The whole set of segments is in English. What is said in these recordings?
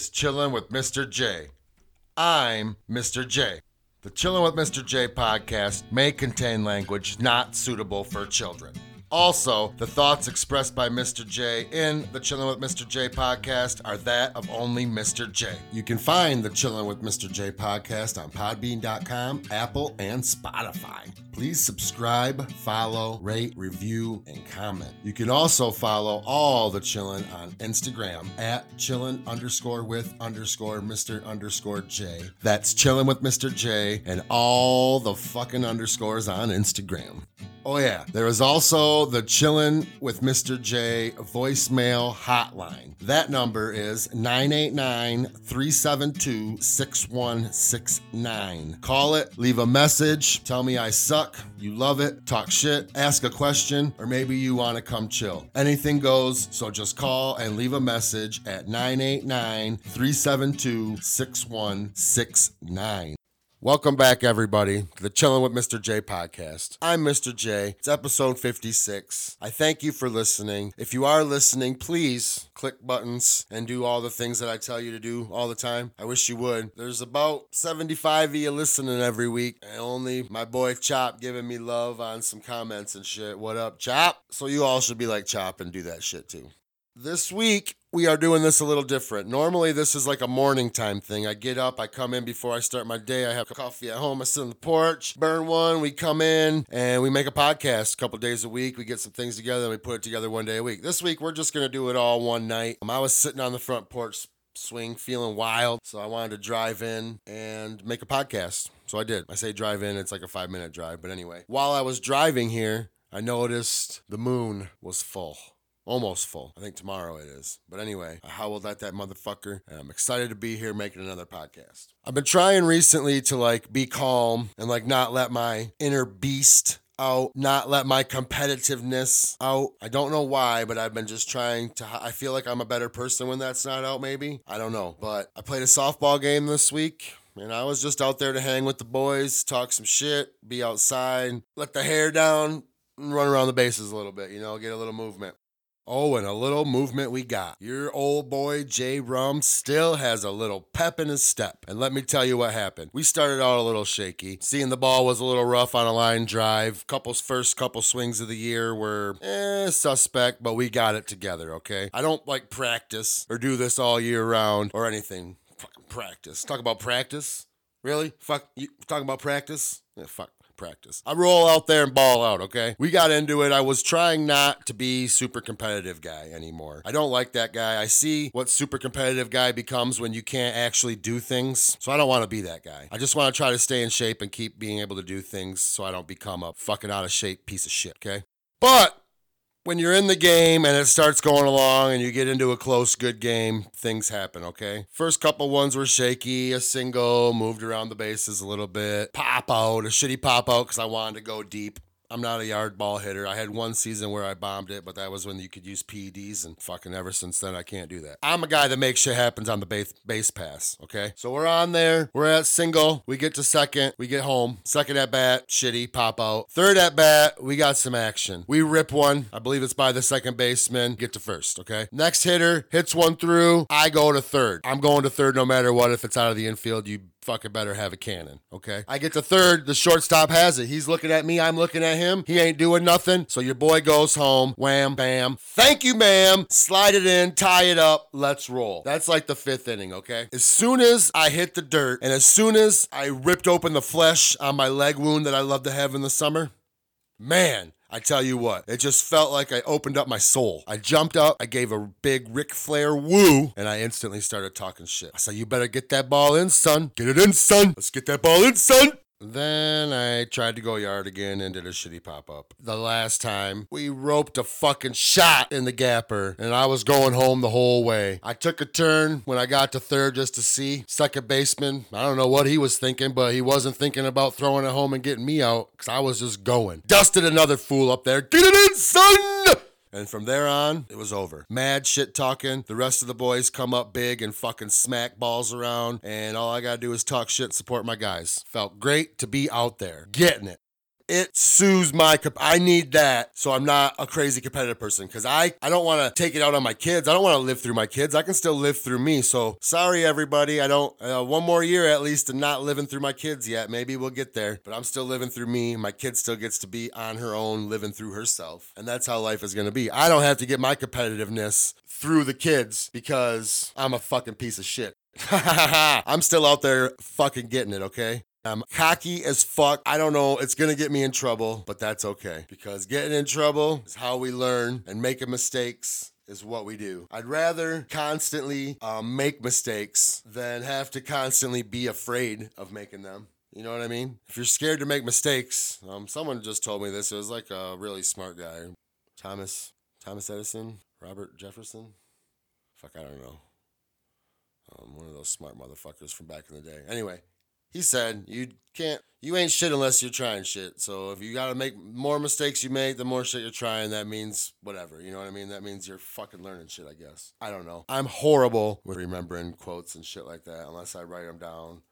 is Chillin' with Mr. J. I'm Mr. J. The Chillin' with Mr. J podcast may contain language not suitable for children. Also, the thoughts expressed by Mr. J in the Chilling with Mr. J podcast are that of only Mr. J. You can find the Chilling with Mr. J podcast on Podbean.com, Apple, and Spotify. Please subscribe, follow, rate, review, and comment. You can also follow all the Chillin' on Instagram at Chillin' underscore with underscore Mr. underscore J. That's Chillin' with Mr. J and all the fucking underscores on Instagram. Oh yeah, there is also the Chillin' with Mr. J voicemail hotline. That number is 989-372-6169. Call it, leave a message, tell me I suck, you love it, talk shit, ask a question, or maybe you want to come chill. Anything goes, so just call and leave a message at 989-372-6169. Welcome back, everybody, to the Chillin' with Mr. J podcast. I'm Mr. J. It's episode 56. I thank you for listening. If you are listening, please click buttons and do all the things that I tell you to do all the time. I wish you would. There's about 75 of you listening every week, and only my boy Chop giving me love on some comments and shit. What up, Chop? So you all should be like Chop and do that shit too. This week, we are doing this a little different. Normally, this is like a morning time thing. I get up, I come in before I start my day. I have coffee at home, I sit on the porch, burn one. We come in and we make a podcast a couple days a week. We get some things together and we put it together one day a week. This week, we're just going to do it all one night. Um, I was sitting on the front porch swing feeling wild so i wanted to drive in and make a podcast so i did i say drive in it's like a five minute drive but anyway while i was driving here i noticed the moon was full Almost full. I think tomorrow it is. But anyway, I howled at that motherfucker, and I'm excited to be here making another podcast. I've been trying recently to like be calm and like not let my inner beast out, not let my competitiveness out. I don't know why, but I've been just trying to. I feel like I'm a better person when that's not out, maybe. I don't know. But I played a softball game this week. And I was just out there to hang with the boys, talk some shit, be outside, let the hair down, and run around the bases a little bit, you know, get a little movement. Oh, and a little movement we got. Your old boy Jay Rum still has a little pep in his step. And let me tell you what happened. We started out a little shaky. Seeing the ball was a little rough on a line drive. Couple's first couple swings of the year were eh, suspect, but we got it together, okay? I don't like practice or do this all year round or anything. Fucking practice. Talk about practice? Really? Fuck you talking about practice? Yeah, fuck practice. I roll out there and ball out, okay? We got into it. I was trying not to be super competitive guy anymore. I don't like that guy. I see what super competitive guy becomes when you can't actually do things. So I don't want to be that guy. I just want to try to stay in shape and keep being able to do things so I don't become a fucking out of shape piece of shit, okay? But when you're in the game and it starts going along and you get into a close, good game, things happen, okay? First couple ones were shaky, a single, moved around the bases a little bit, pop out, a shitty pop out because I wanted to go deep. I'm not a yard ball hitter. I had one season where I bombed it, but that was when you could use PEDs, and fucking ever since then, I can't do that. I'm a guy that makes shit happens on the base, base pass, okay? So we're on there. We're at single. We get to second. We get home. Second at bat, shitty, pop out. Third at bat, we got some action. We rip one. I believe it's by the second baseman. Get to first, okay? Next hitter hits one through. I go to third. I'm going to third no matter what. If it's out of the infield, you fucking better have a cannon, okay? I get to third, the shortstop has it. He's looking at me, I'm looking at him. He ain't doing nothing. So your boy goes home, wham, bam. Thank you, ma'am. Slide it in, tie it up, let's roll. That's like the fifth inning, okay? As soon as I hit the dirt and as soon as I ripped open the flesh on my leg wound that I love to have in the summer, man, I tell you what, it just felt like I opened up my soul. I jumped up, I gave a big Ric Flair woo, and I instantly started talking shit. I said, You better get that ball in, son. Get it in, son. Let's get that ball in, son. Then I tried to go yard again and did a shitty pop up. The last time we roped a fucking shot in the gapper and I was going home the whole way. I took a turn when I got to third just to see. Second baseman, I don't know what he was thinking, but he wasn't thinking about throwing it home and getting me out because I was just going. Dusted another fool up there. Get it in, son! And from there on, it was over. Mad shit talking. The rest of the boys come up big and fucking smack balls around. And all I gotta do is talk shit and support my guys. Felt great to be out there, getting it it soothes my i need that so i'm not a crazy competitive person because i i don't want to take it out on my kids i don't want to live through my kids i can still live through me so sorry everybody i don't uh, one more year at least and not living through my kids yet maybe we'll get there but i'm still living through me my kid still gets to be on her own living through herself and that's how life is going to be i don't have to get my competitiveness through the kids because i'm a fucking piece of shit I'm still out there fucking getting it, okay? I'm cocky as fuck. I don't know. It's going to get me in trouble, but that's okay because getting in trouble is how we learn and making mistakes is what we do. I'd rather constantly um, make mistakes than have to constantly be afraid of making them. You know what I mean? If you're scared to make mistakes, um, someone just told me this. It was like a really smart guy, Thomas Thomas Edison, Robert Jefferson. Fuck, I don't know. Um, one of those smart motherfuckers from back in the day. Anyway, he said you can't you ain't shit unless you're trying shit so if you gotta make more mistakes you make the more shit you're trying that means whatever you know what i mean that means you're fucking learning shit i guess i don't know i'm horrible with remembering quotes and shit like that unless i write them down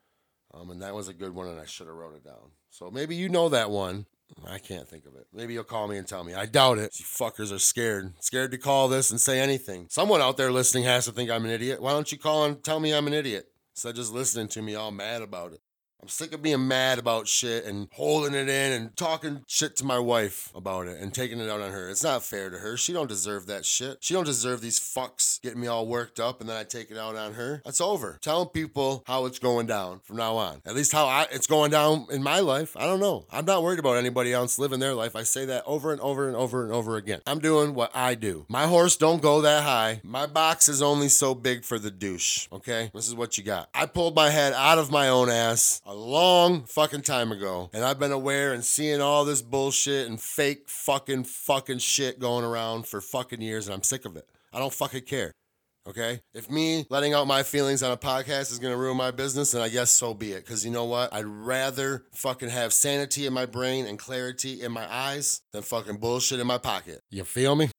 um, and that was a good one and i should have wrote it down so maybe you know that one I can't think of it. Maybe you'll call me and tell me. I doubt it. You fuckers are scared. Scared to call this and say anything. Someone out there listening has to think I'm an idiot. Why don't you call and tell me I'm an idiot? Instead of just listening to me all mad about it. I'm sick of being mad about shit and holding it in and talking shit to my wife about it and taking it out on her. It's not fair to her. She don't deserve that shit. She don't deserve these fucks getting me all worked up and then I take it out on her. That's over. Telling people how it's going down from now on. At least how I, it's going down in my life. I don't know. I'm not worried about anybody else living their life. I say that over and over and over and over again. I'm doing what I do. My horse don't go that high. My box is only so big for the douche. Okay? This is what you got. I pulled my head out of my own ass a long fucking time ago. And I've been aware and seeing all this bullshit and fake fucking fucking shit going around for fucking years, and I'm sick of it. I don't fucking care. Okay? If me letting out my feelings on a podcast is gonna ruin my business, then I guess so be it. Cause you know what? I'd rather fucking have sanity in my brain and clarity in my eyes than fucking bullshit in my pocket. You feel me?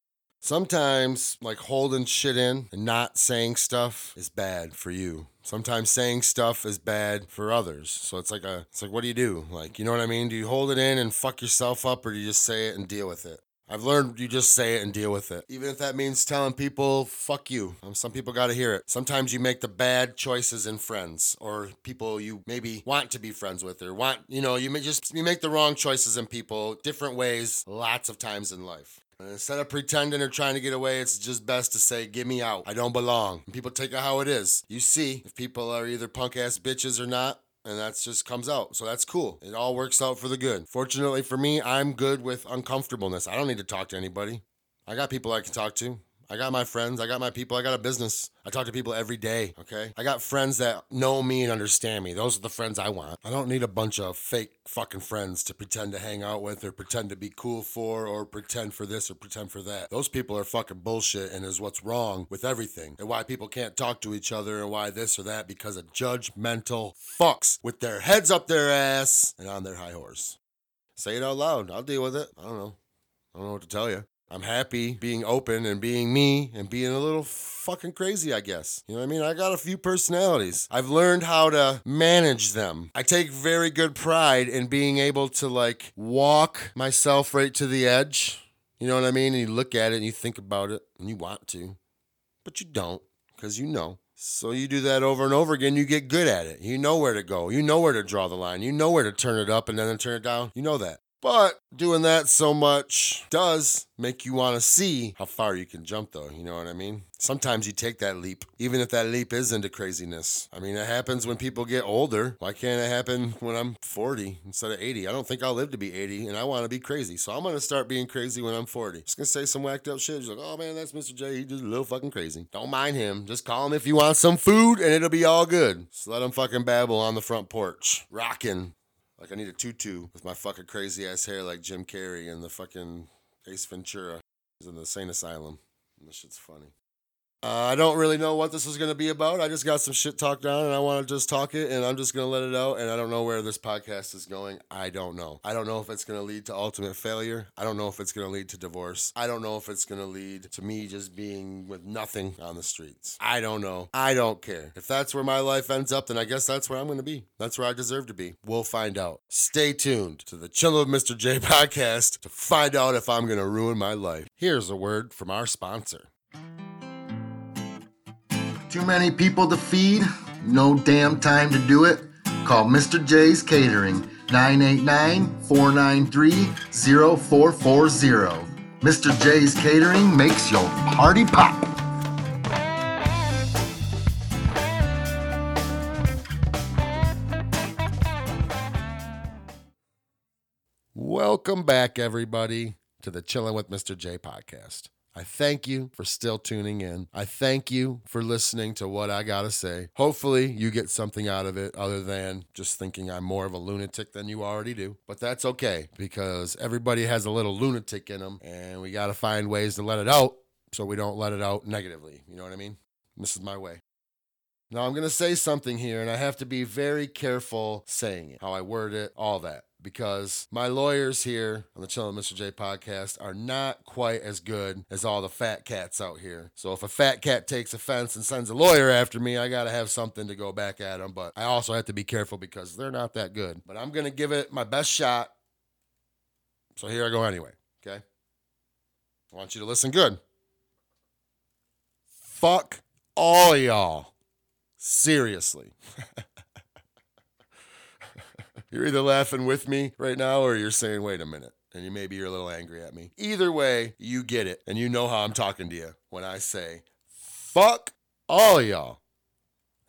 Sometimes, like holding shit in and not saying stuff is bad for you. Sometimes saying stuff is bad for others. So it's like a, it's like, what do you do? Like, you know what I mean? Do you hold it in and fuck yourself up, or do you just say it and deal with it? I've learned you just say it and deal with it. Even if that means telling people, fuck you. Um, some people got to hear it. Sometimes you make the bad choices in friends or people you maybe want to be friends with or want, you know, you may just, you make the wrong choices in people different ways lots of times in life. And instead of pretending or trying to get away, it's just best to say, get me out. I don't belong. And people take it how it is. You see if people are either punk ass bitches or not, and that's just comes out. So that's cool. It all works out for the good. Fortunately for me, I'm good with uncomfortableness. I don't need to talk to anybody. I got people I can talk to. I got my friends, I got my people, I got a business. I talk to people every day, okay? I got friends that know me and understand me. Those are the friends I want. I don't need a bunch of fake fucking friends to pretend to hang out with or pretend to be cool for or pretend for this or pretend for that. Those people are fucking bullshit and is what's wrong with everything and why people can't talk to each other and why this or that because of judgmental fucks with their heads up their ass and on their high horse. Say it out loud. I'll deal with it. I don't know. I don't know what to tell you. I'm happy being open and being me and being a little fucking crazy, I guess. You know what I mean? I got a few personalities. I've learned how to manage them. I take very good pride in being able to like walk myself right to the edge. You know what I mean? And you look at it and you think about it and you want to, but you don't because you know. So you do that over and over again, you get good at it. You know where to go. You know where to draw the line. You know where to turn it up and then turn it down. You know that. But doing that so much does make you want to see how far you can jump, though. You know what I mean? Sometimes you take that leap, even if that leap is into craziness. I mean, it happens when people get older. Why can't it happen when I'm 40 instead of 80? I don't think I'll live to be 80, and I want to be crazy. So I'm going to start being crazy when I'm 40. Just going to say some whacked up shit. Just like, oh man, that's Mr. J. He's just a little fucking crazy. Don't mind him. Just call him if you want some food, and it'll be all good. Just let him fucking babble on the front porch. Rocking Like I need a tutu with my fucking crazy ass hair like Jim Carrey and the fucking Ace Ventura. He's in the sane asylum. And this shit's funny. Uh, I don't really know what this is going to be about. I just got some shit talked down and I want to just talk it and I'm just going to let it out. And I don't know where this podcast is going. I don't know. I don't know if it's going to lead to ultimate failure. I don't know if it's going to lead to divorce. I don't know if it's going to lead to me just being with nothing on the streets. I don't know. I don't care. If that's where my life ends up, then I guess that's where I'm going to be. That's where I deserve to be. We'll find out. Stay tuned to the Chill of Mr. J podcast to find out if I'm going to ruin my life. Here's a word from our sponsor. Too many people to feed? No damn time to do it? Call Mr. J's Catering 989 493 0440. Mr. J's Catering makes your party pop. Welcome back, everybody, to the Chilling with Mr. J podcast. I thank you for still tuning in. I thank you for listening to what I got to say. Hopefully, you get something out of it other than just thinking I'm more of a lunatic than you already do. But that's okay because everybody has a little lunatic in them, and we got to find ways to let it out so we don't let it out negatively. You know what I mean? This is my way. Now, I'm going to say something here, and I have to be very careful saying it, how I word it, all that because my lawyers here on the Chillin' Mr. J podcast are not quite as good as all the fat cats out here. So if a fat cat takes offense and sends a lawyer after me, I got to have something to go back at them. But I also have to be careful because they're not that good. But I'm going to give it my best shot. So here I go anyway, okay? I want you to listen good. Fuck all y'all. Seriously. You're either laughing with me right now or you're saying, wait a minute. And you maybe you're a little angry at me. Either way, you get it. And you know how I'm talking to you when I say, fuck all y'all.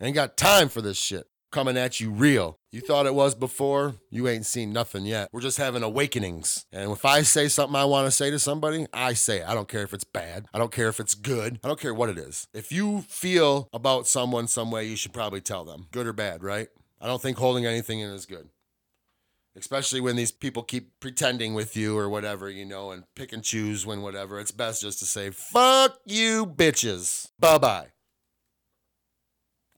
Ain't got time for this shit. Coming at you real. You thought it was before, you ain't seen nothing yet. We're just having awakenings. And if I say something I want to say to somebody, I say it. I don't care if it's bad. I don't care if it's good. I don't care what it is. If you feel about someone some way, you should probably tell them, good or bad, right? I don't think holding anything in is good especially when these people keep pretending with you or whatever, you know, and pick and choose when whatever. It's best just to say, fuck you, bitches. Bye bye.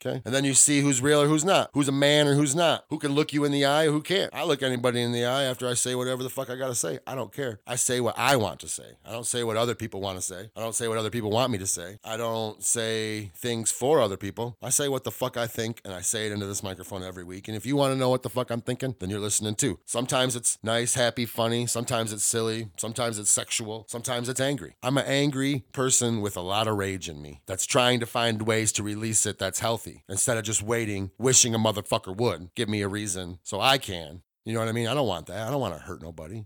Okay. And then you see who's real or who's not, who's a man or who's not, who can look you in the eye who can't. I look anybody in the eye after I say whatever the fuck I gotta say. I don't care. I say what I want to say. I don't say what other people want to say. I don't say what other people want me to say. I don't say things for other people. I say what the fuck I think and I say it into this microphone every week. And if you want to know what the fuck I'm thinking, then you're listening too. Sometimes it's nice, happy, funny. Sometimes it's silly. Sometimes it's sexual. Sometimes it's angry. I'm an angry person with a lot of rage in me that's trying to find ways to release it that's healthy instead of just waiting, wishing a motherfucker would give me a reason so I can. You know what I mean? I don't want that. I don't want to hurt nobody.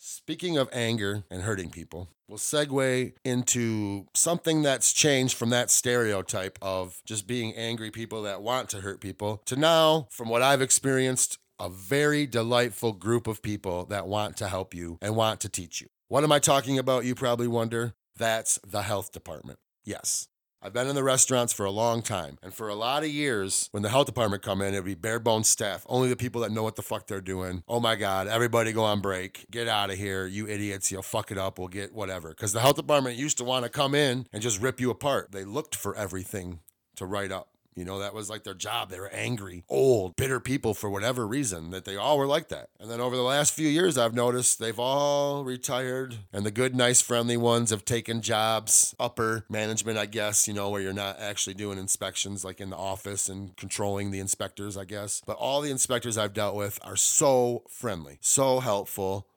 Speaking of anger and hurting people, we'll segue into something that's changed from that stereotype of just being angry people that want to hurt people to now, from what I've experienced, a very delightful group of people that want to help you and want to teach you. What am I talking about? You probably wonder. That's the health department. Yes, I've been in the restaurants for a long time. And for a lot of years, when the health department come in, it would be bare bones staff, only the people that know what the fuck they're doing. Oh my God, everybody go on break. Get out of here, you idiots. You'll fuck it up. We'll get whatever. Because the health department used to want to come in and just rip you apart. They looked for everything to write up. You know, that was like their job. They were angry, old, bitter people for whatever reason, that they all were like that. And then over the last few years, I've noticed they've all retired, and the good, nice, friendly ones have taken jobs, upper management, I guess, you know, where you're not actually doing inspections like in the office and controlling the inspectors, I guess. But all the inspectors I've dealt with are so friendly, so helpful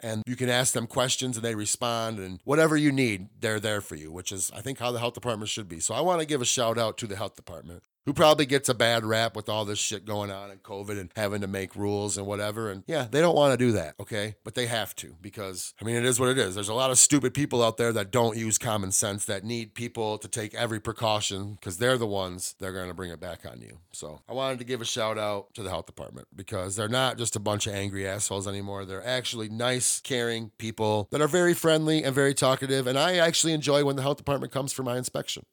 and you can ask them questions and they respond and whatever you need they're there for you which is i think how the health department should be. So i want to give a shout out to the health department who probably gets a bad rap with all this shit going on and COVID and having to make rules and whatever. And yeah, they don't want to do that, okay? But they have to because, I mean, it is what it is. There's a lot of stupid people out there that don't use common sense that need people to take every precaution because they're the ones that are going to bring it back on you. So I wanted to give a shout out to the health department because they're not just a bunch of angry assholes anymore. They're actually nice, caring people that are very friendly and very talkative. And I actually enjoy when the health department comes for my inspection.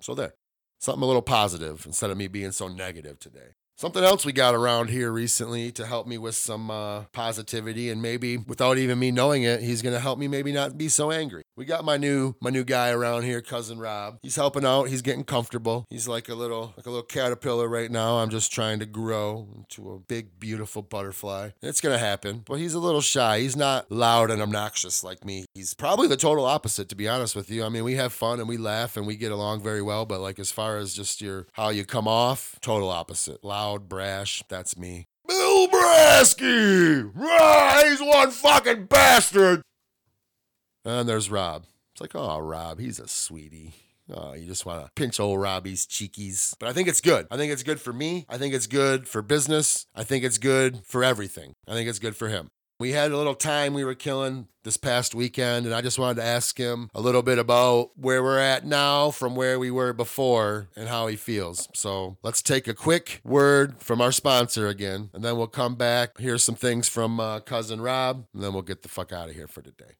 So there something a little positive instead of me being so negative today. Something else we got around here recently to help me with some uh, positivity, and maybe without even me knowing it, he's gonna help me maybe not be so angry. We got my new my new guy around here, cousin Rob. He's helping out. He's getting comfortable. He's like a little like a little caterpillar right now. I'm just trying to grow into a big, beautiful butterfly. It's gonna happen, but he's a little shy. He's not loud and obnoxious like me. He's probably the total opposite, to be honest with you. I mean, we have fun and we laugh and we get along very well, but like as far as just your how you come off, total opposite. Loud, brash. That's me. Bill Brasky! Ah, he's one fucking bastard! And there's Rob. It's like, oh, Rob, he's a sweetie. Oh, you just want to pinch old Robbie's cheekies. But I think it's good. I think it's good for me. I think it's good for business. I think it's good for everything. I think it's good for him. We had a little time we were killing this past weekend, and I just wanted to ask him a little bit about where we're at now from where we were before and how he feels. So let's take a quick word from our sponsor again, and then we'll come back, hear some things from uh, cousin Rob, and then we'll get the fuck out of here for today.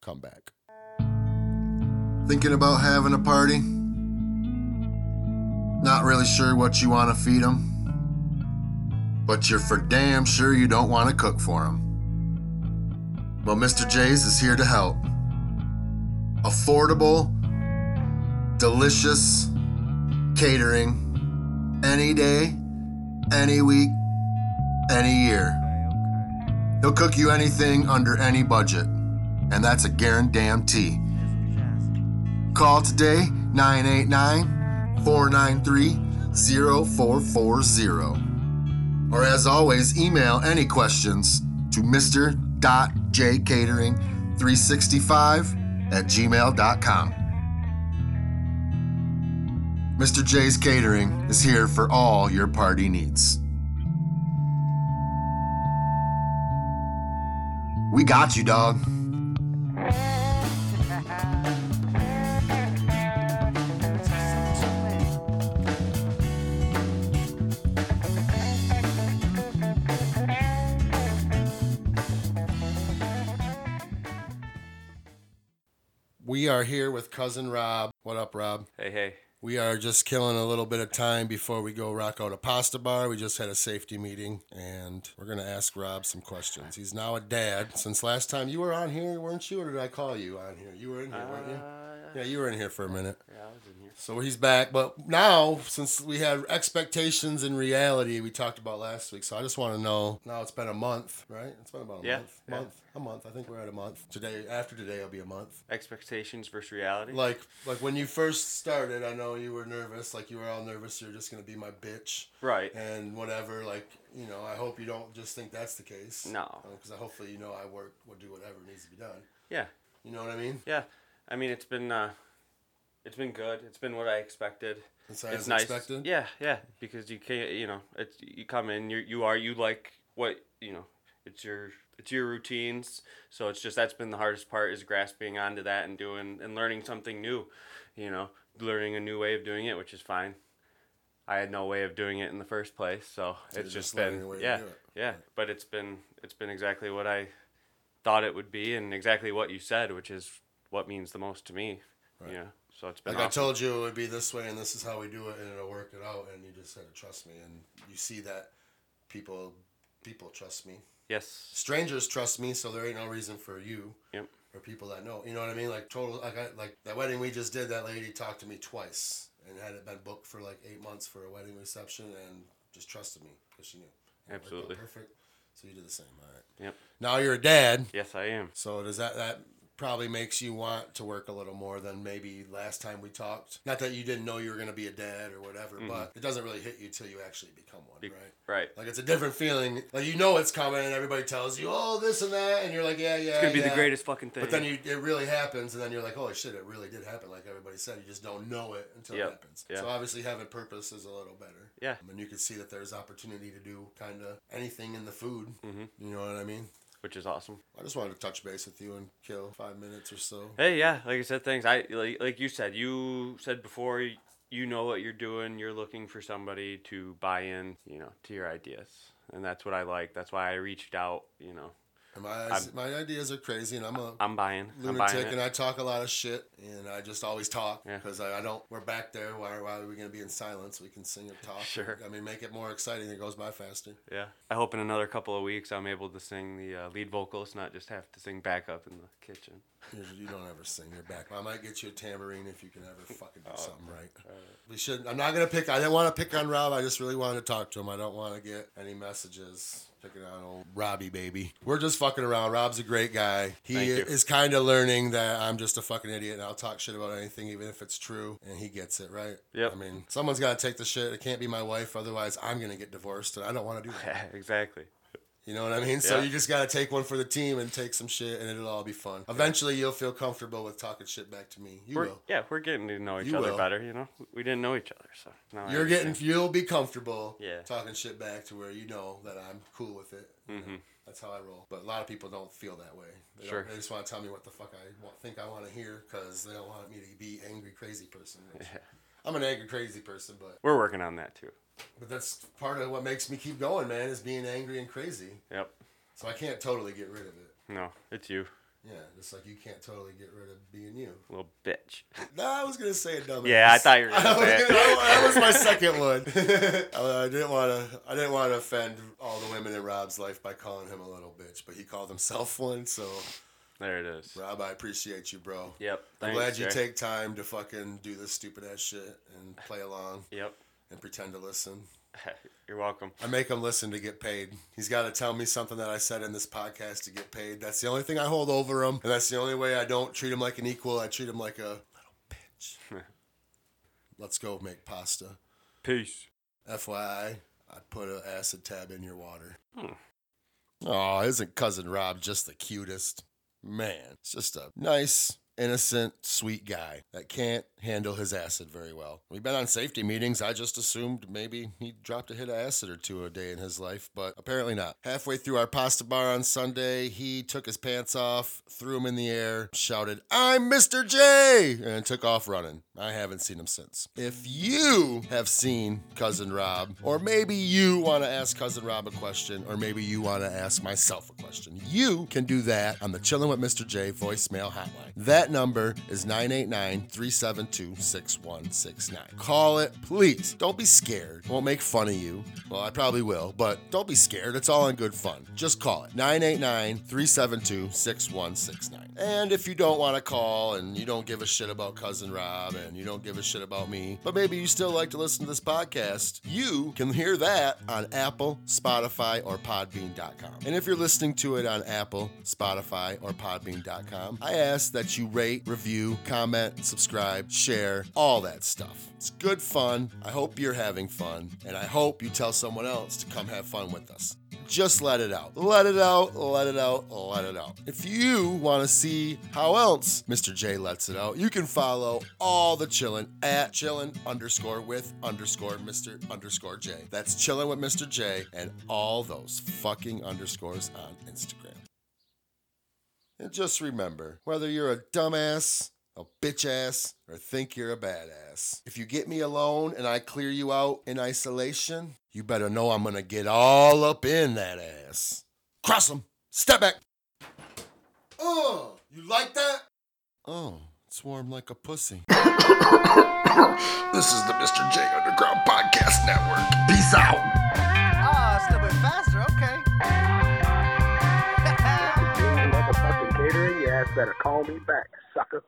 Come back. Thinking about having a party? Not really sure what you want to feed them? But you're for damn sure you don't want to cook for them. Well, Mr. J's is here to help. Affordable, delicious catering any day, any week, any year. He'll cook you anything under any budget, and that's a guarantee. Call today 989 493 0440. Or as always, email any questions to mr.jcatering365 at gmail.com. Mr. J's Catering is here for all your party needs. We got you, dog. We are here with cousin Rob. What up, Rob? Hey, hey. We are just killing a little bit of time before we go rock out a pasta bar. We just had a safety meeting and we're going to ask Rob some questions. He's now a dad. Since last time you were on here, weren't you? Or did I call you on here? You were in here, weren't you? Uh, yeah, you were in here for a minute. Yeah, I was in here. So he's back. But now, since we had expectations and reality, we talked about last week. So I just want to know now it's been a month, right? It's been about a Yeah, month. yeah. Month. A month. I think we're at a month. Today, after today, it'll be a month. Expectations versus reality. Like, like when you first started, I know you were nervous. Like you were all nervous. You're just gonna be my bitch right. and whatever. Like you know, I hope you don't just think that's the case. No. Because hopefully you know I work will do whatever needs to be done. Yeah. You know what I mean? Yeah. I mean, it's been uh, it's been good. It's been what I expected. It's it's nice. expected? Yeah, yeah. Because you can't, you know, it's you come in, you you are you like what you know. It's your it's your routines. So it's just that's been the hardest part is grasping onto that and doing and learning something new. You know, learning a new way of doing it, which is fine. I had no way of doing it in the first place, so you're it's just just been yeah, yeah. But it's been it's been exactly what I thought it would be, and exactly what you said, which is what means the most to me. You know, so it's been Like I told you, it would be this way, and this is how we do it, and it'll work it out. And you just had to trust me, and you see that people people trust me. yes, Strangers trust me, so there ain't no reason for you Yep. or people that know. You know what I mean? Like total, like I, like that wedding we just did. That lady talked to me twice, and had it been booked for like eight months for a wedding reception, and just trusted me because she knew. And Absolutely. perfect. So you did the same. All right. Yep. Now you're a dad. Yes, I am. So does that that probably makes you want to work a little more than maybe last time we talked? Not that you didn't know you were going to be a dad or whatever, but it doesn't really hit you till you actually become one, Mm-hmm. Be- right? Right. Like it's a different feeling. Like you know it's coming, and everybody tells you, "Oh, this and that," and you're like, "Yeah, yeah." It's gonna be the greatest fucking thing. But then you, it really happens, and then you're like, "Holy shit, it really did happen!" Like everybody said, you just don't know it until Yep. it happens. Yeah. So obviously, having purpose is a little better. Yeah. I mean, you can see that there's opportunity to do kind of anything in the food. Mm-hmm. You know what I mean? Which is awesome. I just wanted to touch base with you and kill five minutes or so. Hey, yeah, like I said, thanks. I like, like you said. You said before. You know what you're doing. You're looking for somebody to buy in, you know, to your ideas, and that's what I like. That's why I reached out. You know, And My my ideas are crazy, and I'm a I'm buying. I'm buying lunatic, and I talk a lot of shit, and I just always talk Yeah. because I, I don't. We're back there. Why, why are we gonna be in silence? We can sing or talk. Sure. I mean, make it more exciting. It goes by faster. Yeah. I hope in another couple of weeks I'm able to sing the uh, lead vocals, not just have to sing backup in the kitchen. You, you don't ever sing. You're back. I might get you a tambourine if you can ever fucking Oh, do something right. We should. I'm not gonna pick. I didn't want to pick on Rob. I just really wanted to talk to him. I don't want to get any messages picking out old Robbie, baby. We're just fucking around. Rob's a great guy. He Thank you. is kind of learning that I'm just a fucking idiot and I'll talk shit about anything, even if it's true. And he gets it, right? Yep. I mean, someone's got to take the shit. It can't be my wife. Otherwise, I'm gonna get divorced, and I don't want to do that. Exactly. You know what I mean? So Yeah. you just got to take one for the team and take some shit, and it'll all be fun. Eventually, you'll feel comfortable with talking shit back to me. You We're, will. yeah, we're getting to know each You other will. better. You know, we didn't know each other, so now You're getting, you'll be comfortable Yeah. talking shit back to where you know that I'm cool with it. You know, Mhm. That's how I roll. But a lot of people don't feel that way. They Sure. They just want to tell me what the fuck I think I want to hear because they don't want me to be angry, crazy person. which- Yeah. I'm an angry, crazy person, but We're working on that too. but that's part of what makes me keep going, man. Is being angry and crazy. Yep. So I can't totally get rid of it. No, it's you, Yeah, just like you can't totally get rid of being you. little bitch. No, I was gonna say a dumbass. Yeah, I thought you were gonna I was say it. gonna- that was my second one. I didn't want to. I didn't want to offend all the women in Rob's life by calling him a little bitch, but he called himself one. So, There it is. Rob, I appreciate you, bro. Yep. I'm glad you Jay. take time to fucking do this stupid ass shit and play along Yep. and pretend to listen. You're welcome. I make him listen to get paid. He's got to tell me something that I said in this podcast to get paid. That's the only thing I hold over him, and that's the only way I don't treat him like an equal. I treat him like a little bitch. Let's go make pasta. Peace. FYI, I put an acid tab in your water. Hmm. Oh, isn't cousin Rob just the cutest? Man, it's just a nice, innocent, sweet guy that can't handle his acid very well. We've been on safety meetings. I just assumed maybe he dropped a hit of acid or two a day in his life, but apparently not. Halfway through our pasta bar on Sunday, he took his pants off, threw them in the air, shouted, I'm Mr. J, and took off running. I haven't seen him since. If you have seen Cousin Rob, or maybe you want to ask Cousin Rob a question, or maybe you want to ask myself a question, you can do that on the Chillin' with Mr. J voicemail hotline. That number is 989 372 6169. Call it, please. Don't be scared. Won't make fun of you. Well, I probably will, but don't be scared. It's all in good fun. Just call it 989 372 6169. And if you don't want to call and you don't give a shit about Cousin Rob and you don't give a shit about me, but maybe you still like to listen to this podcast, you can hear that on Apple, Spotify, or Podbean.com. And if you're listening to it on Apple, Spotify, or Podbean.com, I ask that you rate, review, comment, subscribe, share, all that stuff. It's good fun. I hope you're having fun, and I hope you tell someone else to come have fun with us. Just let it out. Let it out, let it out, let it out. If you want to see how else Mr. J lets it out, you can follow all the chillin' at chillin' underscore with underscore Mr. underscore J. That's chillin' with Mr. J and all those fucking underscores on Instagram. And just remember, whether you're a dumbass, a bitch ass, or think you're a badass, if you get me alone and I clear you out in isolation, you better know I'm gonna get all up in that ass. Cross them. Step back. Oh, you like that? Oh, it's warm like a pussy. This is the Mr. J Underground Podcast Network. Peace out. Ah, it's a little bit faster. Okay. Ass better call me back, sucker.